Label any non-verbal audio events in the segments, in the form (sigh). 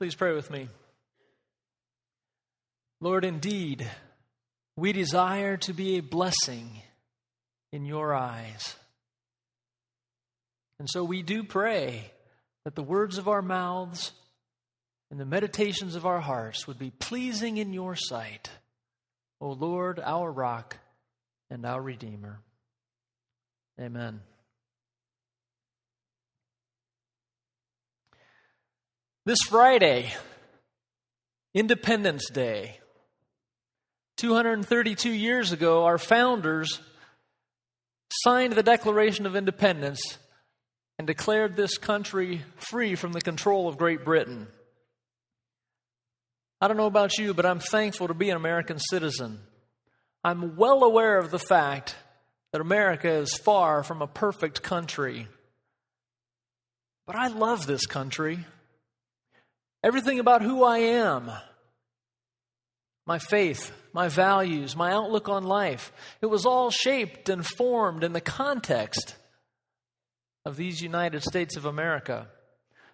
Please pray with me. Lord, indeed, we desire to be a blessing in your eyes. And so we do pray that the words of our mouths and the meditations of our hearts would be pleasing in your sight, O Lord, our rock and our Redeemer. Amen. This Friday, Independence Day, 232 years ago, our founders signed the Declaration of Independence and declared this country free from the control of Great Britain. I don't know about you, but I'm thankful to be an American citizen. I'm well aware of the fact that America is far from a perfect country. But I love this country. Everything about who I am, my faith, my values, my outlook on life, it was all shaped and formed in the context of these United States of America.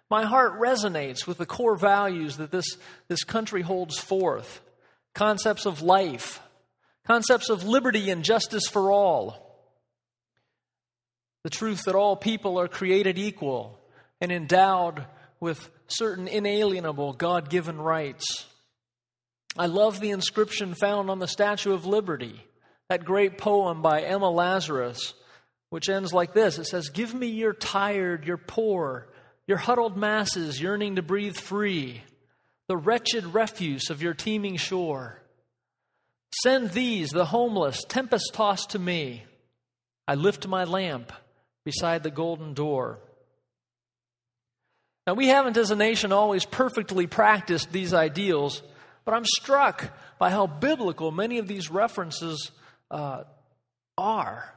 My heart resonates with the core values that this, this country holds forth concepts of life, concepts of liberty and justice for all, the truth that all people are created equal and endowed with certain inalienable God given rights. I love the inscription found on the Statue of Liberty, that great poem by Emma Lazarus, which ends like this It says, Give me your tired, your poor, your huddled masses yearning to breathe free, the wretched refuse of your teeming shore. Send these, the homeless, tempest tossed to me. I lift my lamp beside the golden door. Now, we haven't as a nation always perfectly practiced these ideals, but I'm struck by how biblical many of these references uh, are.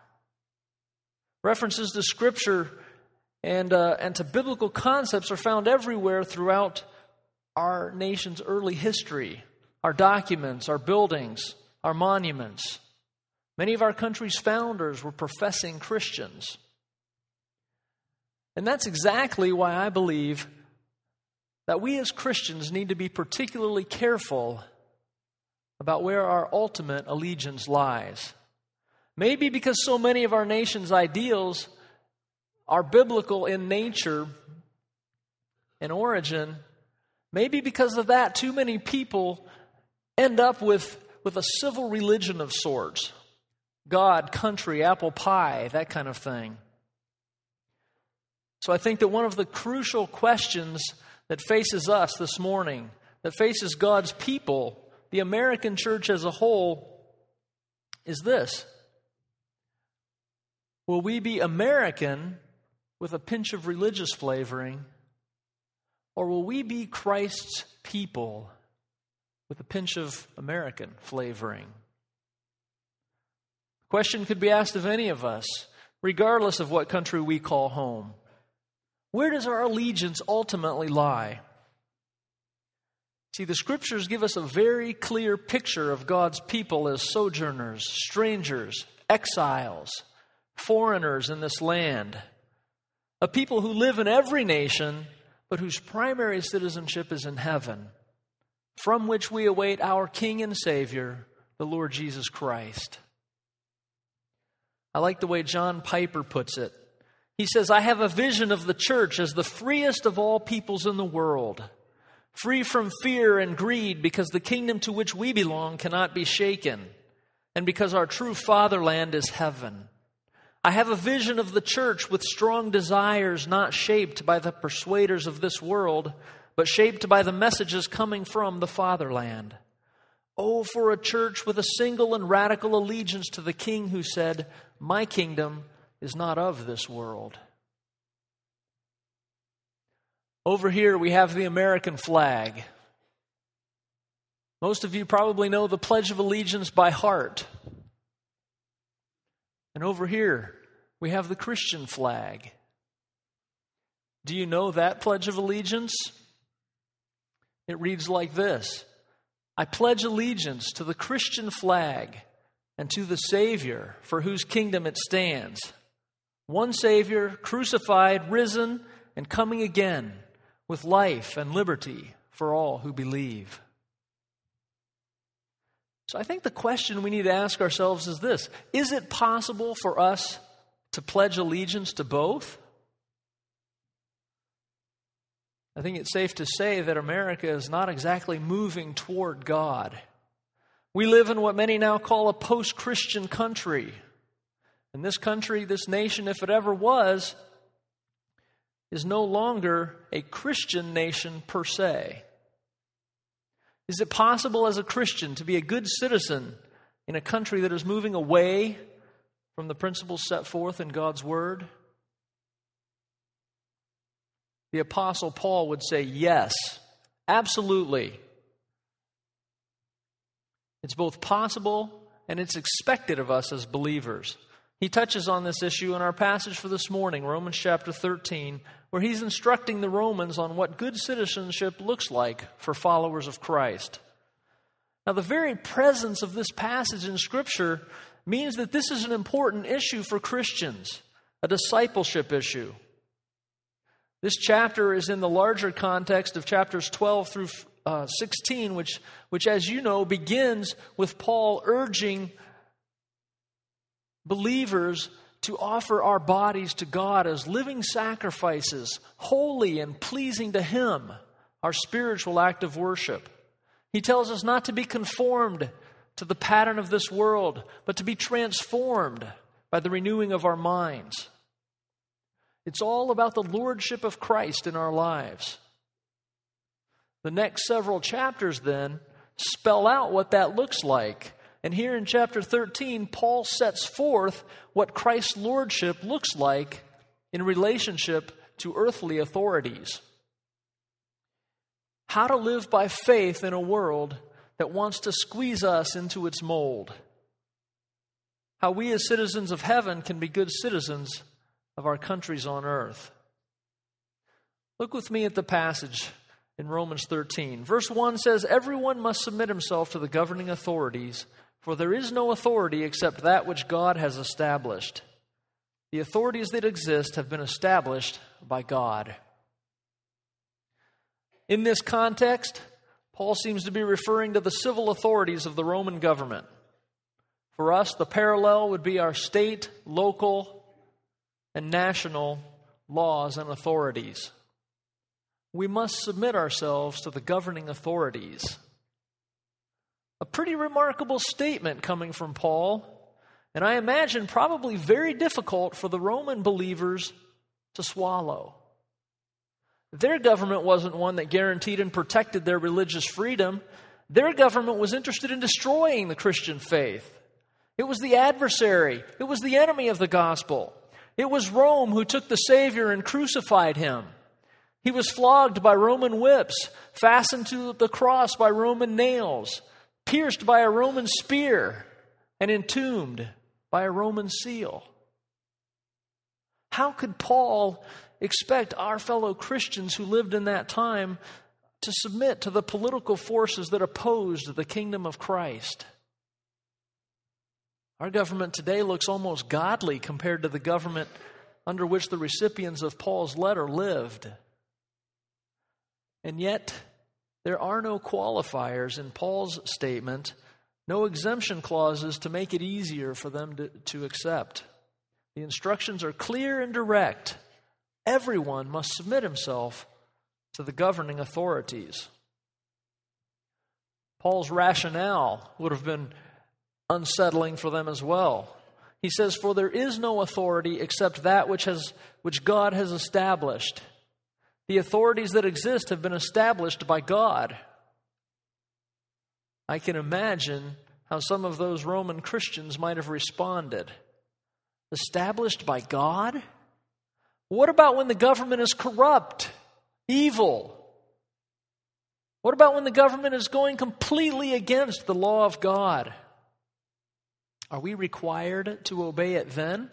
References to Scripture and, uh, and to biblical concepts are found everywhere throughout our nation's early history, our documents, our buildings, our monuments. Many of our country's founders were professing Christians. And that's exactly why I believe that we as Christians need to be particularly careful about where our ultimate allegiance lies. Maybe because so many of our nation's ideals are biblical in nature and origin, maybe because of that, too many people end up with, with a civil religion of sorts God, country, apple pie, that kind of thing. So I think that one of the crucial questions that faces us this morning, that faces God's people, the American church as a whole, is this Will we be American with a pinch of religious flavoring, or will we be Christ's people with a pinch of American flavoring? The question could be asked of any of us, regardless of what country we call home. Where does our allegiance ultimately lie? See, the scriptures give us a very clear picture of God's people as sojourners, strangers, exiles, foreigners in this land. A people who live in every nation, but whose primary citizenship is in heaven, from which we await our King and Savior, the Lord Jesus Christ. I like the way John Piper puts it. He says, I have a vision of the church as the freest of all peoples in the world, free from fear and greed because the kingdom to which we belong cannot be shaken, and because our true fatherland is heaven. I have a vision of the church with strong desires not shaped by the persuaders of this world, but shaped by the messages coming from the fatherland. Oh, for a church with a single and radical allegiance to the King who said, My kingdom is not of this world. Over here, we have the American flag. Most of you probably know the Pledge of Allegiance by heart. And over here, we have the Christian flag. Do you know that Pledge of Allegiance? It reads like this I pledge allegiance to the Christian flag and to the Savior for whose kingdom it stands one Savior, crucified, risen, and coming again with life and liberty for all who believe. So I think the question we need to ask ourselves is this Is it possible for us to pledge allegiance to both? I think it's safe to say that America is not exactly moving toward God. We live in what many now call a post Christian country. And this country, this nation, if it ever was, is no longer a Christian nation per se. Is it possible as a Christian to be a good citizen in a country that is moving away from the principles set forth in God's Word? The Apostle Paul would say, yes, absolutely. It's both possible and it's expected of us as believers. He touches on this issue in our passage for this morning, Romans chapter 13, where he's instructing the Romans on what good citizenship looks like for followers of Christ. Now, the very presence of this passage in Scripture means that this is an important issue for Christians, a discipleship issue. This chapter is in the larger context of chapters 12 through uh, 16, which, which, as you know, begins with Paul urging believers to offer our bodies to God as living sacrifices, holy and pleasing to Him, our spiritual act of worship. He tells us not to be conformed to the pattern of this world, but to be transformed by the renewing of our minds. It's all about the lordship of Christ in our lives. The next several chapters then spell out what that looks like. And here in chapter 13, Paul sets forth what Christ's lordship looks like in relationship to earthly authorities. How to live by faith in a world that wants to squeeze us into its mold. How we, as citizens of heaven, can be good citizens of our countries on earth. Look with me at the passage in Romans 13. Verse 1 says, Everyone must submit himself to the governing authorities, for there is no authority except that which God has established. The authorities that exist have been established by God. In this context, Paul seems to be referring to the civil authorities of the Roman government. For us, the parallel would be our state, local, and national laws and authorities. We must submit ourselves to the governing authorities. A pretty remarkable statement coming from Paul, and I imagine probably very difficult for the Roman believers to swallow. Their government wasn't one that guaranteed and protected their religious freedom. Their government was interested in destroying the Christian faith. It was the adversary, it was the enemy of the gospel. It was Rome who took the Savior and crucified him. He was flogged by Roman whips, fastened to the cross by Roman nails, pierced by a Roman spear, and entombed by a Roman seal. How could Paul expect our fellow Christians who lived in that time to submit to the political forces that opposed the kingdom of Christ? Our government today looks almost godly compared to the government under which the recipients of Paul's letter lived. And yet, there are no qualifiers in Paul's statement, no exemption clauses to make it easier for them to, to accept. The instructions are clear and direct. Everyone must submit himself to the governing authorities. Paul's rationale would have been unsettling for them as well. He says, For there is no authority except that which, has, which God has established. The authorities that exist have been established by God. I can imagine how some of those Roman Christians might have responded. Established by God? What about when the government is corrupt, evil? What about when the government is going completely against the law of God? Are we required to obey it then?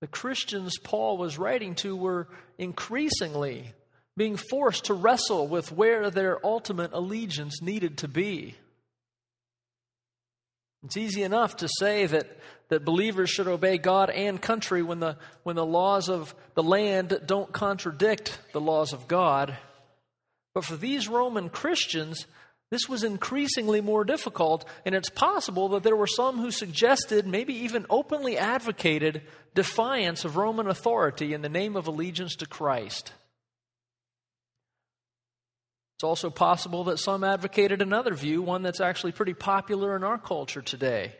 The Christians Paul was writing to were increasingly being forced to wrestle with where their ultimate allegiance needed to be. It's easy enough to say that, that believers should obey God and country when the, when the laws of the land don't contradict the laws of God. But for these Roman Christians, this was increasingly more difficult, and it's possible that there were some who suggested, maybe even openly advocated, defiance of Roman authority in the name of allegiance to Christ. It's also possible that some advocated another view, one that's actually pretty popular in our culture today.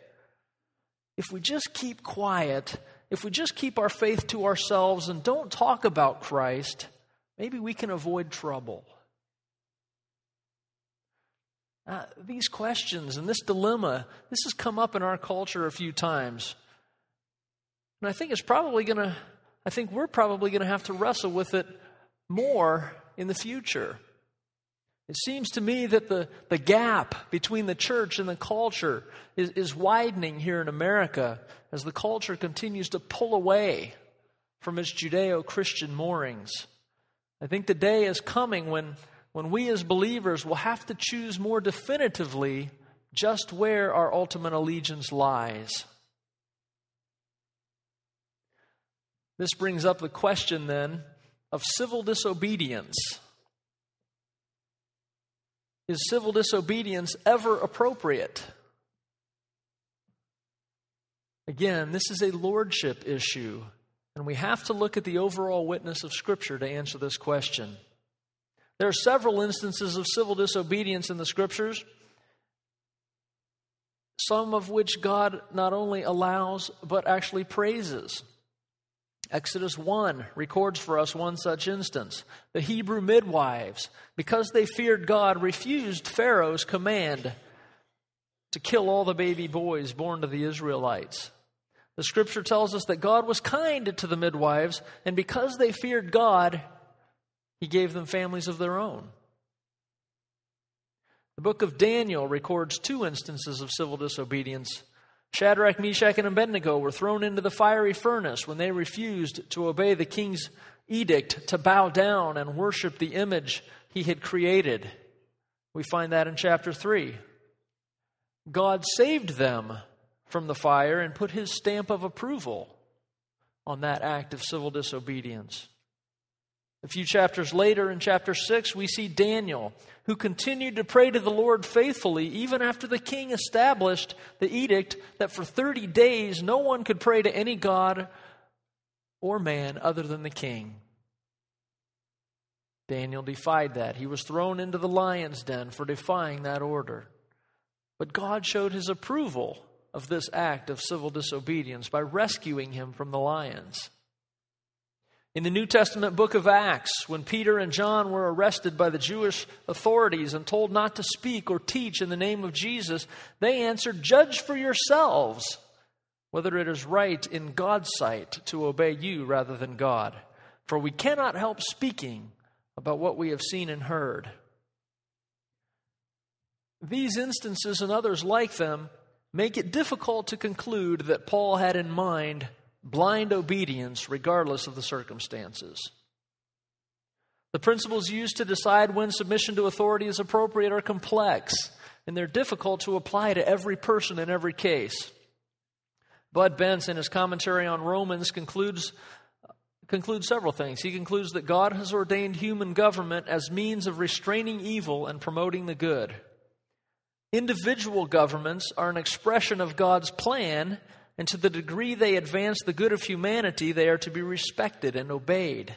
If we just keep quiet, if we just keep our faith to ourselves and don't talk about Christ, maybe we can avoid trouble. Uh, these questions and this dilemma, this has come up in our culture a few times. And I think it's probably going to, I think we're probably going to have to wrestle with it more in the future. It seems to me that the, the gap between the church and the culture is, is widening here in America as the culture continues to pull away from its Judeo Christian moorings. I think the day is coming when when we as believers will have to choose more definitively just where our ultimate allegiance lies. This brings up the question then of civil disobedience. Is civil disobedience ever appropriate? Again, this is a lordship issue, and we have to look at the overall witness of Scripture to answer this question. There are several instances of civil disobedience in the scriptures, some of which God not only allows, but actually praises. Exodus 1 records for us one such instance. The Hebrew midwives, because they feared God, refused Pharaoh's command to kill all the baby boys born to the Israelites. The scripture tells us that God was kind to the midwives, and because they feared God, he gave them families of their own. The book of Daniel records two instances of civil disobedience. Shadrach, Meshach, and Abednego were thrown into the fiery furnace when they refused to obey the king's edict to bow down and worship the image he had created. We find that in chapter 3. God saved them from the fire and put his stamp of approval on that act of civil disobedience. A few chapters later, in chapter 6, we see Daniel, who continued to pray to the Lord faithfully even after the king established the edict that for 30 days no one could pray to any god or man other than the king. Daniel defied that. He was thrown into the lion's den for defying that order. But God showed his approval of this act of civil disobedience by rescuing him from the lions. In the New Testament book of Acts, when Peter and John were arrested by the Jewish authorities and told not to speak or teach in the name of Jesus, they answered, Judge for yourselves whether it is right in God's sight to obey you rather than God. For we cannot help speaking about what we have seen and heard. These instances and others like them make it difficult to conclude that Paul had in mind blind obedience regardless of the circumstances. The principles used to decide when submission to authority is appropriate are complex, and they're difficult to apply to every person in every case. Bud Bence, in his commentary on Romans, concludes, concludes several things. He concludes that God has ordained human government as means of restraining evil and promoting the good. Individual governments are an expression of God's plan and to the degree they advance the good of humanity, they are to be respected and obeyed.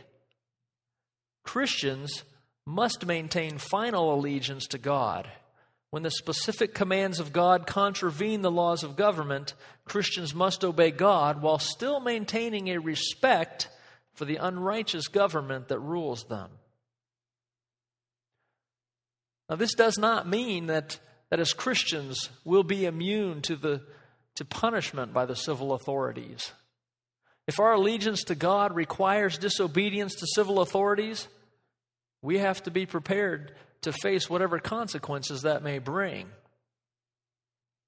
Christians must maintain final allegiance to God. When the specific commands of God contravene the laws of government, Christians must obey God while still maintaining a respect for the unrighteous government that rules them. Now, this does not mean that, that as Christians we'll be immune to the to punishment by the civil authorities. If our allegiance to God requires disobedience to civil authorities, we have to be prepared to face whatever consequences that may bring.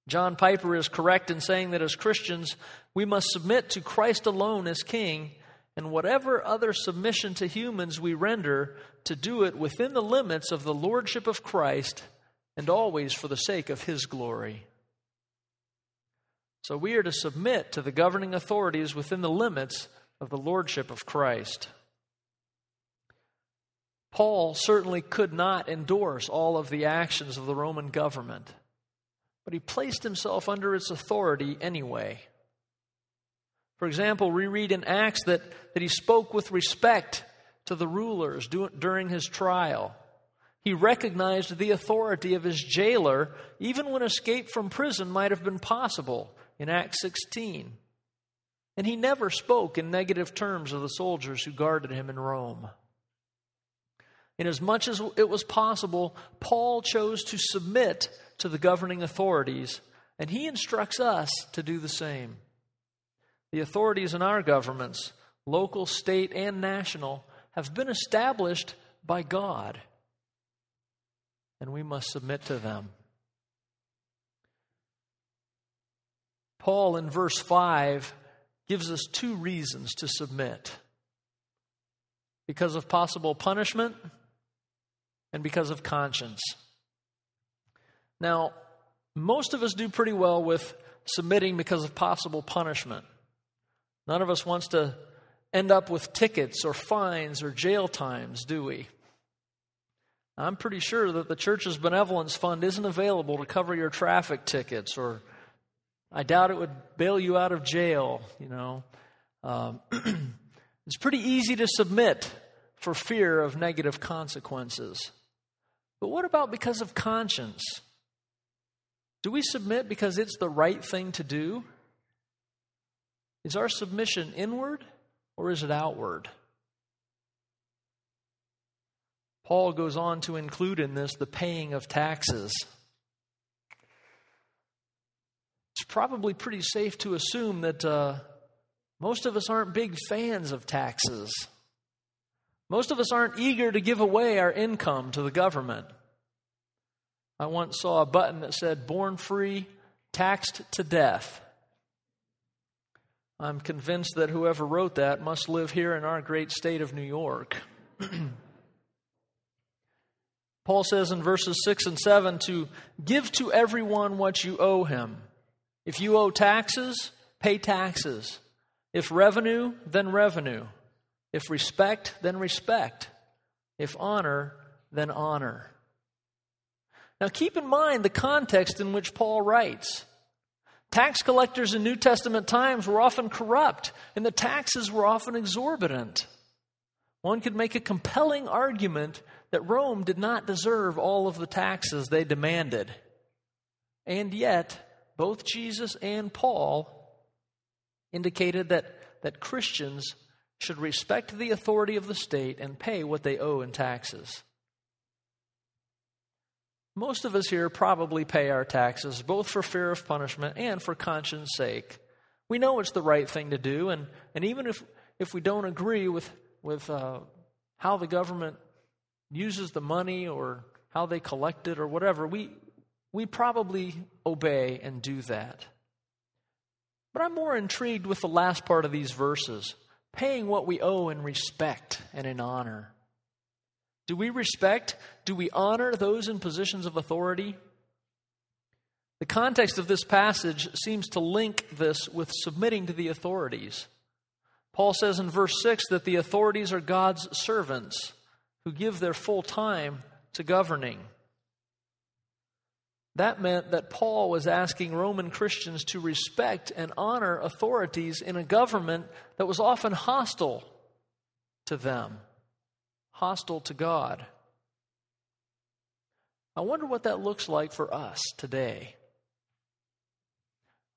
John Piper is correct in saying that as Christians, we must submit to Christ alone as King, and whatever other submission to humans we render, to do it within the limits of the Lordship of Christ and always for the sake of His glory. So we are to submit to the governing authorities within the limits of the lordship of Christ. Paul certainly could not endorse all of the actions of the Roman government, but he placed himself under its authority anyway. For example, we read in Acts that, that he spoke with respect to the rulers during his trial. He recognized the authority of his jailer even when escape from prison might have been possible in Acts 16. And he never spoke in negative terms of the soldiers who guarded him in Rome. In as much as it was possible, Paul chose to submit to the governing authorities, and he instructs us to do the same. The authorities in our governments, local, state, and national, have been established by God, and we must submit to them. Paul in verse 5 gives us two reasons to submit because of possible punishment and because of conscience. Now, most of us do pretty well with submitting because of possible punishment. None of us wants to end up with tickets or fines or jail times, do we? I'm pretty sure that the church's benevolence fund isn't available to cover your traffic tickets or I doubt it would bail you out of jail, you know. Um, (clears throat) it's pretty easy to submit for fear of negative consequences. But what about because of conscience? Do we submit because it's the right thing to do? Is our submission inward or is it outward? Paul goes on to include in this the paying of taxes it's probably pretty safe to assume that uh, most of us aren't big fans of taxes. Most of us aren't eager to give away our income to the government. I once saw a button that said, Born free, taxed to death. I'm convinced that whoever wrote that must live here in our great state of New York. (clears throat) Paul says in verses 6 and 7 to give to everyone what you owe him if you owe taxes, pay taxes. If revenue, then revenue. If respect, then respect. If honor, then honor. Now keep in mind the context in which Paul writes. Tax collectors in New Testament times were often corrupt, and the taxes were often exorbitant. One could make a compelling argument that Rome did not deserve all of the taxes they demanded. And yet, both Jesus and Paul indicated that, that Christians should respect the authority of the state and pay what they owe in taxes. Most of us here probably pay our taxes both for fear of punishment and for conscience sake. We know it's the right thing to do, and, and even if, if we don't agree with, with uh, how the government uses the money or how they collect it or whatever, we, we probably obey and do that. But I'm more intrigued with the last part of these verses paying what we owe in respect and in honor. Do we respect? Do we honor those in positions of authority? The context of this passage seems to link this with submitting to the authorities. Paul says in verse 6 that the authorities are God's servants who give their full time to governing. That meant that Paul was asking Roman Christians to respect and honor authorities in a government that was often hostile to them, hostile to God. I wonder what that looks like for us today.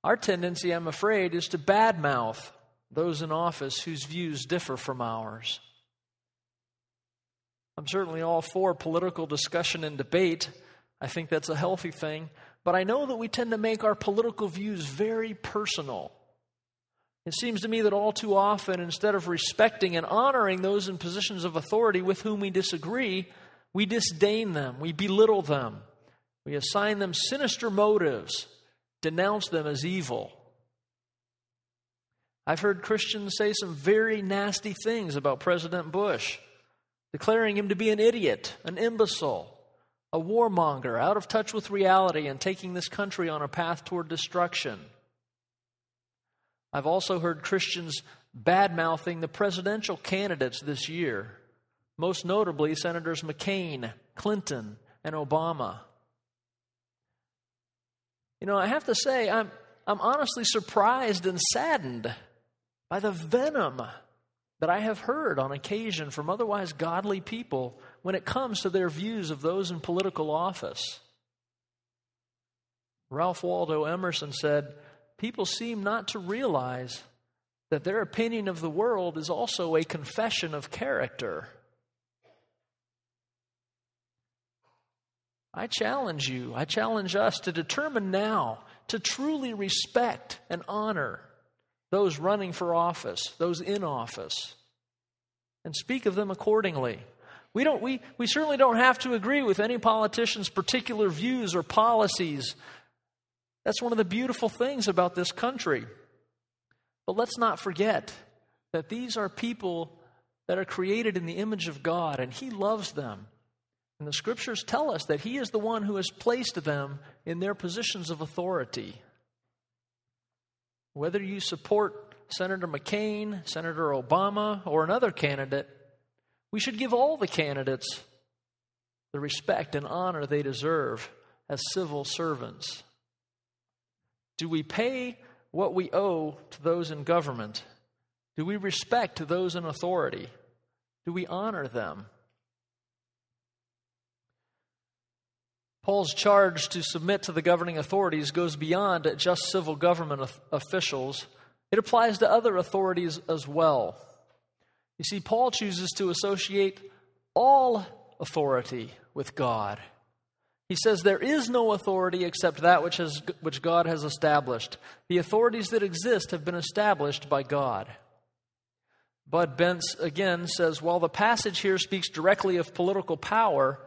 Our tendency, I'm afraid, is to badmouth those in office whose views differ from ours. I'm certainly all for political discussion and debate. I think that's a healthy thing. But I know that we tend to make our political views very personal. It seems to me that all too often, instead of respecting and honoring those in positions of authority with whom we disagree, we disdain them, we belittle them, we assign them sinister motives, denounce them as evil. I've heard Christians say some very nasty things about President Bush, declaring him to be an idiot, an imbecile, a warmonger, out of touch with reality, and taking this country on a path toward destruction. I've also heard Christians bad mouthing the presidential candidates this year, most notably Senators McCain, Clinton, and Obama. You know, I have to say, I'm, I'm honestly surprised and saddened by the venom that I have heard on occasion from otherwise godly people when it comes to their views of those in political office. Ralph Waldo Emerson said, People seem not to realize that their opinion of the world is also a confession of character. I challenge you, I challenge us to determine now to truly respect and honor those running for office, those in office, and speak of them accordingly. We, don't, we, we certainly don't have to agree with any politician's particular views or policies. That's one of the beautiful things about this country. But let's not forget that these are people that are created in the image of God, and He loves them. And the scriptures tell us that He is the one who has placed them in their positions of authority. Whether you support Senator McCain, Senator Obama, or another candidate, we should give all the candidates the respect and honor they deserve as civil servants. Do we pay what we owe to those in government? Do we respect those in authority? Do we honor them? Paul's charge to submit to the governing authorities goes beyond just civil government officials. It applies to other authorities as well. You see, Paul chooses to associate all authority with God. He says there is no authority except that which, has, which God has established. The authorities that exist have been established by God. Bud Bence again says while the passage here speaks directly of political power,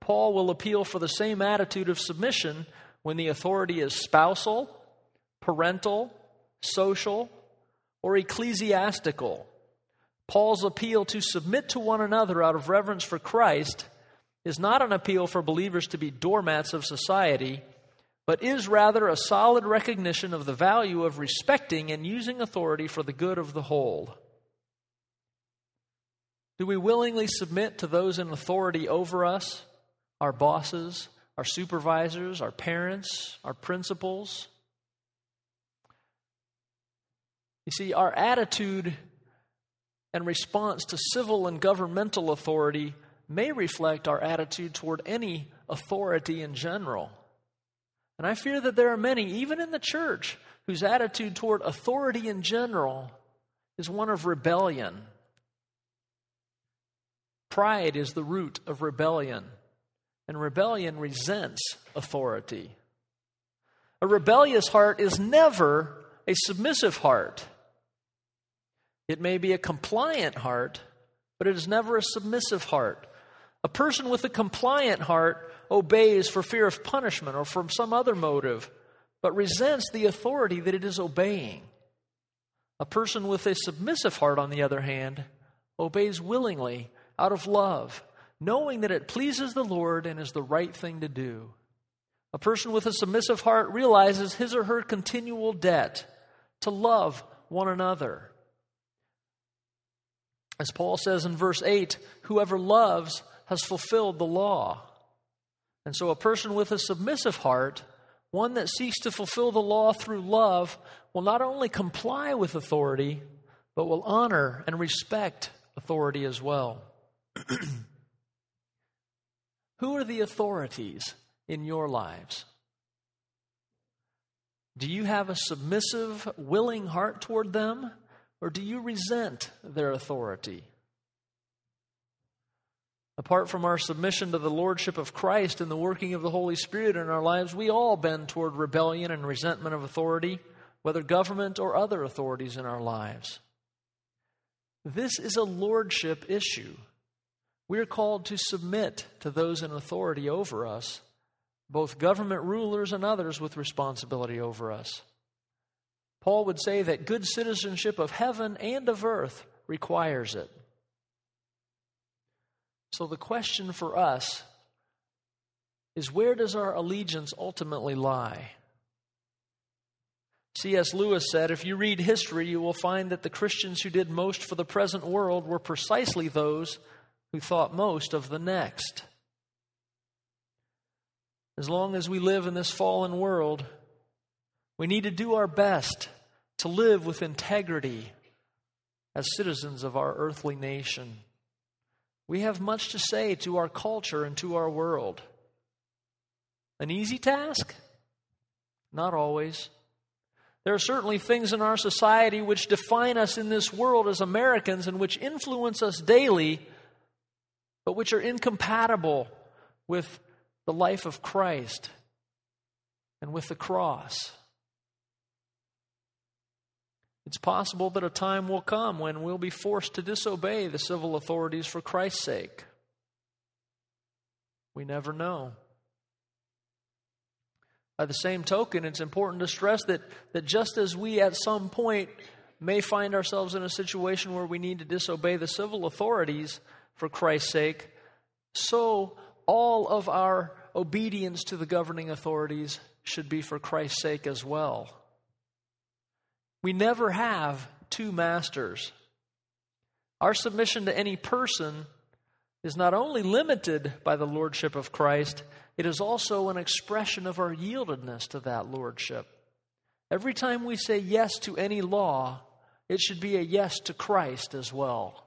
Paul will appeal for the same attitude of submission when the authority is spousal, parental, social, or ecclesiastical. Paul's appeal to submit to one another out of reverence for Christ is not an appeal for believers to be doormats of society, but is rather a solid recognition of the value of respecting and using authority for the good of the whole. Do we willingly submit to those in authority over us? our bosses, our supervisors, our parents, our principals. You see, our attitude and response to civil and governmental authority may reflect our attitude toward any authority in general. And I fear that there are many, even in the church, whose attitude toward authority in general is one of rebellion. Pride is the root of rebellion and rebellion resents authority. A rebellious heart is never a submissive heart. It may be a compliant heart, but it is never a submissive heart. A person with a compliant heart obeys for fear of punishment or from some other motive, but resents the authority that it is obeying. A person with a submissive heart, on the other hand, obeys willingly out of love knowing that it pleases the Lord and is the right thing to do. A person with a submissive heart realizes his or her continual debt to love one another. As Paul says in verse 8, whoever loves has fulfilled the law. And so a person with a submissive heart, one that seeks to fulfill the law through love, will not only comply with authority, but will honor and respect authority as well. (clears throat) Who are the authorities in your lives? Do you have a submissive, willing heart toward them, or do you resent their authority? Apart from our submission to the Lordship of Christ and the working of the Holy Spirit in our lives, we all bend toward rebellion and resentment of authority, whether government or other authorities in our lives. This is a lordship issue. We are called to submit to those in authority over us, both government rulers and others with responsibility over us. Paul would say that good citizenship of heaven and of earth requires it. So the question for us is where does our allegiance ultimately lie? C.S. Lewis said if you read history, you will find that the Christians who did most for the present world were precisely those who thought most of the next. As long as we live in this fallen world, we need to do our best to live with integrity as citizens of our earthly nation. We have much to say to our culture and to our world. An easy task? Not always. There are certainly things in our society which define us in this world as Americans and which influence us daily, but which are incompatible with the life of Christ and with the cross. It's possible that a time will come when we'll be forced to disobey the civil authorities for Christ's sake. We never know. By the same token, it's important to stress that, that just as we at some point may find ourselves in a situation where we need to disobey the civil authorities for Christ's sake, so all of our obedience to the governing authorities should be for Christ's sake as well. We never have two masters. Our submission to any person is not only limited by the lordship of Christ, it is also an expression of our yieldedness to that lordship. Every time we say yes to any law, it should be a yes to Christ as well.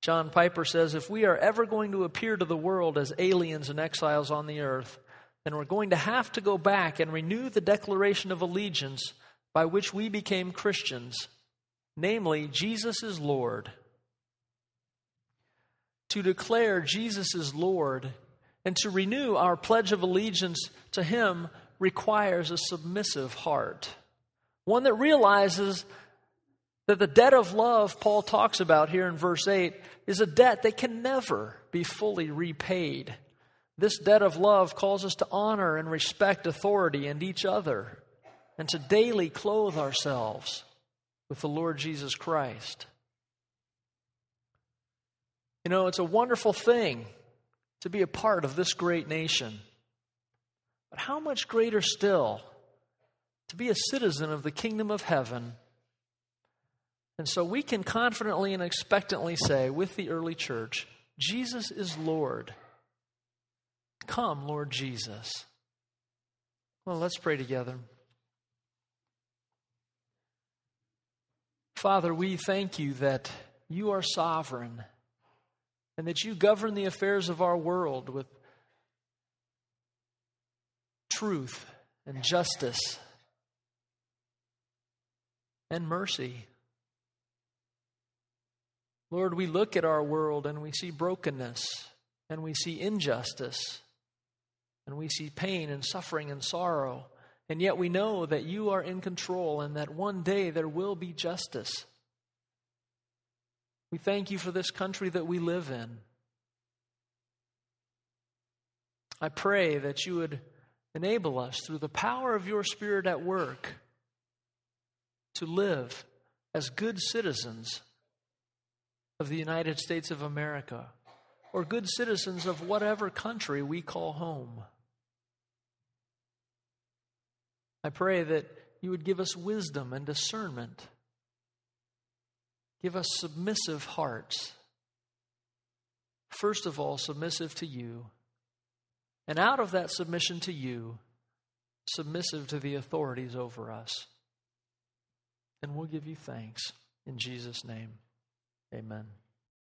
John Piper says if we are ever going to appear to the world as aliens and exiles on the earth, then we're going to have to go back and renew the declaration of allegiance by which we became Christians, namely, Jesus is Lord to declare Jesus is Lord and to renew our pledge of allegiance to Him requires a submissive heart. One that realizes that the debt of love Paul talks about here in verse 8 is a debt that can never be fully repaid. This debt of love calls us to honor and respect authority and each other and to daily clothe ourselves with the Lord Jesus Christ. You know, it's a wonderful thing to be a part of this great nation. But how much greater still to be a citizen of the kingdom of heaven? And so we can confidently and expectantly say with the early church, Jesus is Lord. Come, Lord Jesus. Well, let's pray together. Father, we thank you that you are sovereign and that you govern the affairs of our world with truth and justice and mercy. Lord, we look at our world and we see brokenness and we see injustice and we see pain and suffering and sorrow. And yet we know that you are in control and that one day there will be justice. We thank you for this country that we live in. I pray that you would enable us through the power of your Spirit at work to live as good citizens of the United States of America or good citizens of whatever country we call home. I pray that you would give us wisdom and discernment Give us submissive hearts. First of all, submissive to you. And out of that submission to you, submissive to the authorities over us. And we'll give you thanks. In Jesus' name, amen.